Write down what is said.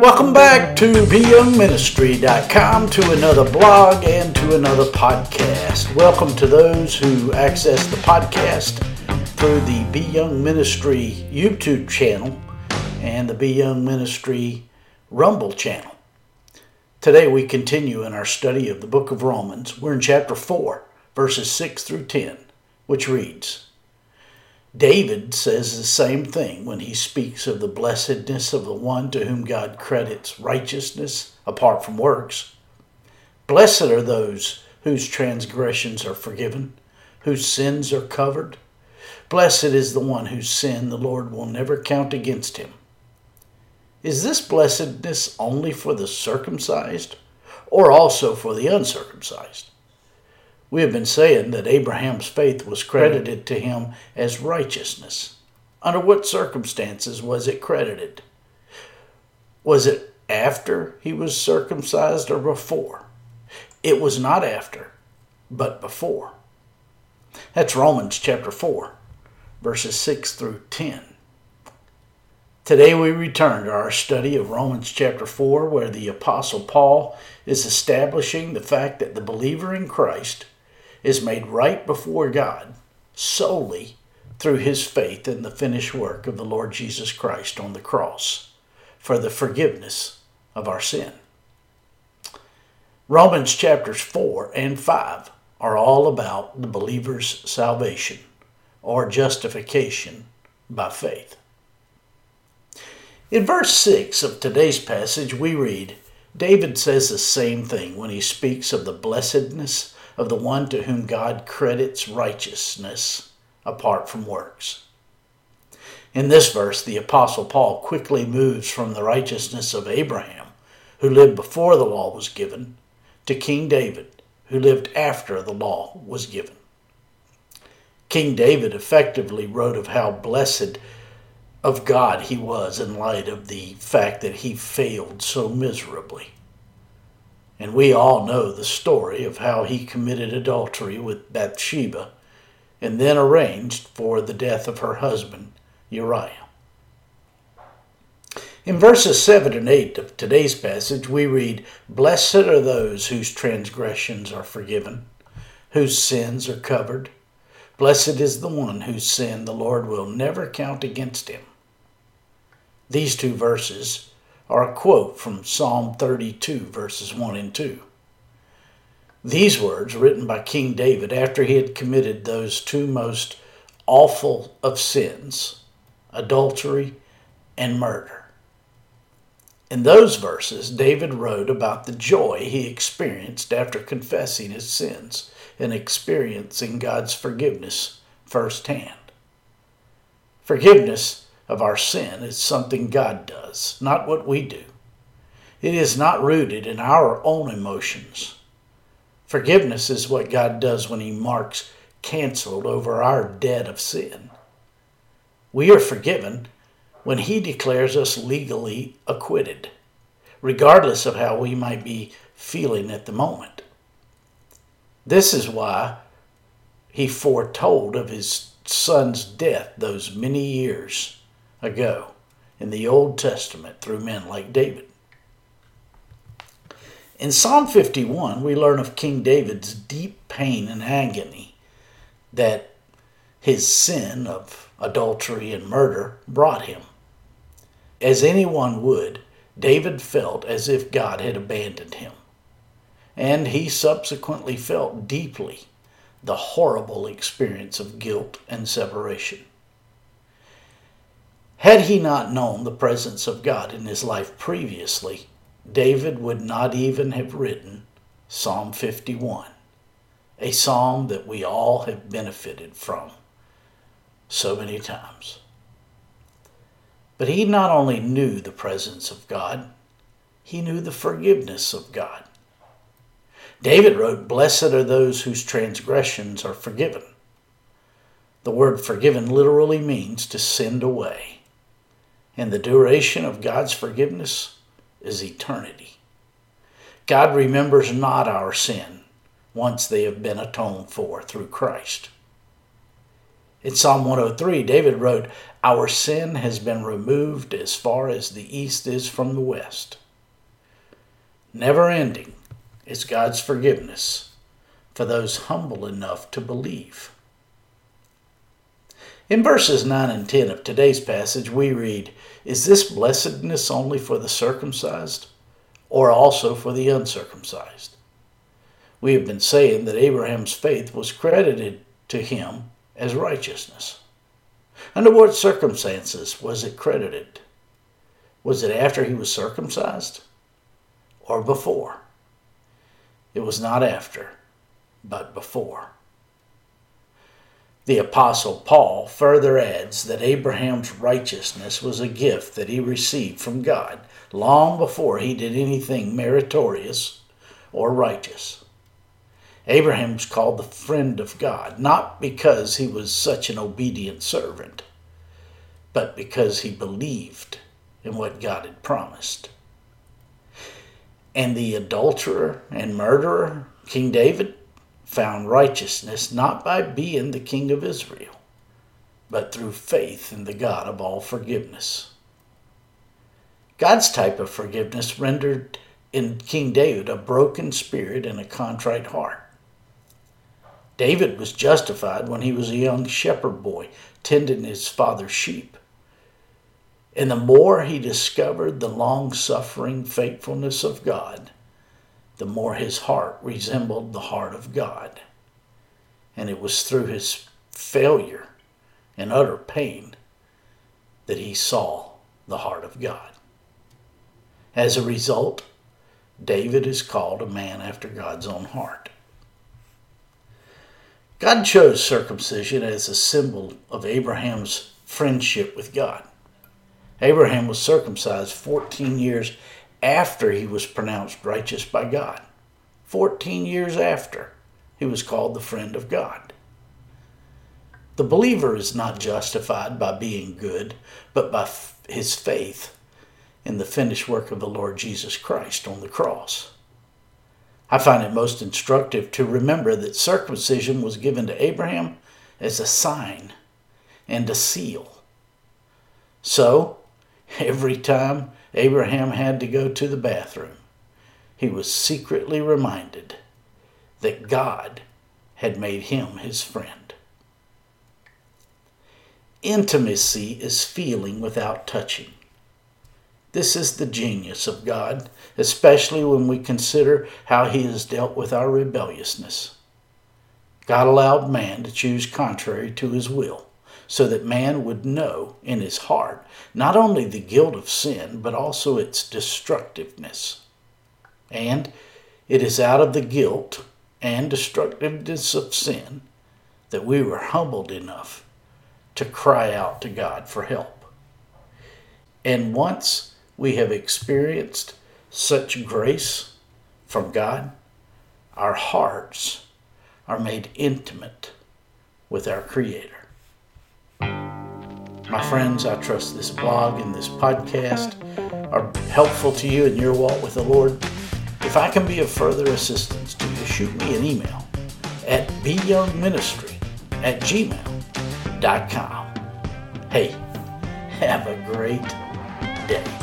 Welcome back to BYoungMinistry.com to another blog and to another podcast. Welcome to those who access the podcast through the B Young Ministry YouTube channel and the B Young Ministry Rumble channel. Today we continue in our study of the book of Romans. We're in chapter 4, verses 6 through 10, which reads David says the same thing when he speaks of the blessedness of the one to whom God credits righteousness apart from works. Blessed are those whose transgressions are forgiven, whose sins are covered. Blessed is the one whose sin the Lord will never count against him. Is this blessedness only for the circumcised or also for the uncircumcised? We have been saying that Abraham's faith was credited to him as righteousness. Under what circumstances was it credited? Was it after he was circumcised or before? It was not after, but before. That's Romans chapter 4, verses 6 through 10. Today we return to our study of Romans chapter 4, where the Apostle Paul is establishing the fact that the believer in Christ is made right before God solely through his faith in the finished work of the Lord Jesus Christ on the cross for the forgiveness of our sin. Romans chapters 4 and 5 are all about the believer's salvation or justification by faith. In verse 6 of today's passage, we read David says the same thing when he speaks of the blessedness of the one to whom God credits righteousness apart from works. In this verse, the Apostle Paul quickly moves from the righteousness of Abraham, who lived before the law was given, to King David, who lived after the law was given. King David effectively wrote of how blessed of God he was in light of the fact that he failed so miserably. And we all know the story of how he committed adultery with Bathsheba and then arranged for the death of her husband, Uriah. In verses 7 and 8 of today's passage, we read, Blessed are those whose transgressions are forgiven, whose sins are covered. Blessed is the one whose sin the Lord will never count against him. These two verses are a quote from Psalm 32, verses 1 and 2. These words, written by King David after he had committed those two most awful of sins adultery and murder. In those verses, David wrote about the joy he experienced after confessing his sins and experiencing God's forgiveness firsthand. Forgiveness of our sin is something God does, not what we do. It is not rooted in our own emotions. Forgiveness is what God does when He marks canceled over our debt of sin. We are forgiven when He declares us legally acquitted, regardless of how we might be feeling at the moment. This is why He foretold of His Son's death those many years ago in the Old Testament through men like David. In Psalm 51, we learn of King David's deep pain and agony that his sin of adultery and murder brought him. As anyone would, David felt as if God had abandoned him. And he subsequently felt deeply the horrible experience of guilt and separation. Had he not known the presence of God in his life previously, David would not even have written Psalm 51, a psalm that we all have benefited from so many times. But he not only knew the presence of God, he knew the forgiveness of God. David wrote, Blessed are those whose transgressions are forgiven. The word forgiven literally means to send away and the duration of God's forgiveness is eternity. God remembers not our sin once they have been atoned for through Christ. In Psalm 103, David wrote, Our sin has been removed as far as the east is from the west. Never ending is God's forgiveness for those humble enough to believe. In verses 9 and 10 of today's passage, we read, Is this blessedness only for the circumcised, or also for the uncircumcised? We have been saying that Abraham's faith was credited to him as righteousness. Under what circumstances was it credited? Was it after he was circumcised or before? It was not after, but before. The Apostle Paul further adds that Abraham's righteousness was a gift that he received from God long before he did anything meritorious or righteous. Abraham was called the friend of God, not because he was such an obedient servant, but because he believed in what God had promised. And the adulterer and murderer, King David, found righteousness not by being the king of Israel, but through faith in the God of all forgiveness. God's type of forgiveness rendered in King David a broken spirit and a contrite heart. David was justified when he was a young shepherd boy tending his father's sheep. And the more he discovered the long suffering faithfulness of God, the more his heart resembled the heart of God. And it was through his failure and utter pain that he saw the heart of God. As a result, David is called a man after God's own heart. God chose circumcision as a symbol of Abraham's friendship with God. Abraham was circumcised 14 years after he was pronounced righteous by God. 14 years after he was called the friend of God. The believer is not justified by being good, but by f- his faith in the finished work of the Lord Jesus Christ on the cross. I find it most instructive to remember that circumcision was given to Abraham as a sign and a seal. So, every time Abraham had to go to the bathroom, he was secretly reminded that God had made him his friend. Intimacy is feeling without touching. This is the genius of God, especially when we consider how He has dealt with our rebelliousness. God allowed man to choose contrary to His will so that man would know in his heart not only the guilt of sin, but also its destructiveness. And it is out of the guilt and destructiveness of sin that we were humbled enough to cry out to God for help. And once we have experienced such grace from God, our hearts are made intimate with our Creator. My friends, I trust this blog and this podcast are helpful to you in your walk with the Lord. If I can be of further assistance to you, shoot me an email at byoungministry at gmail.com. Hey, have a great day.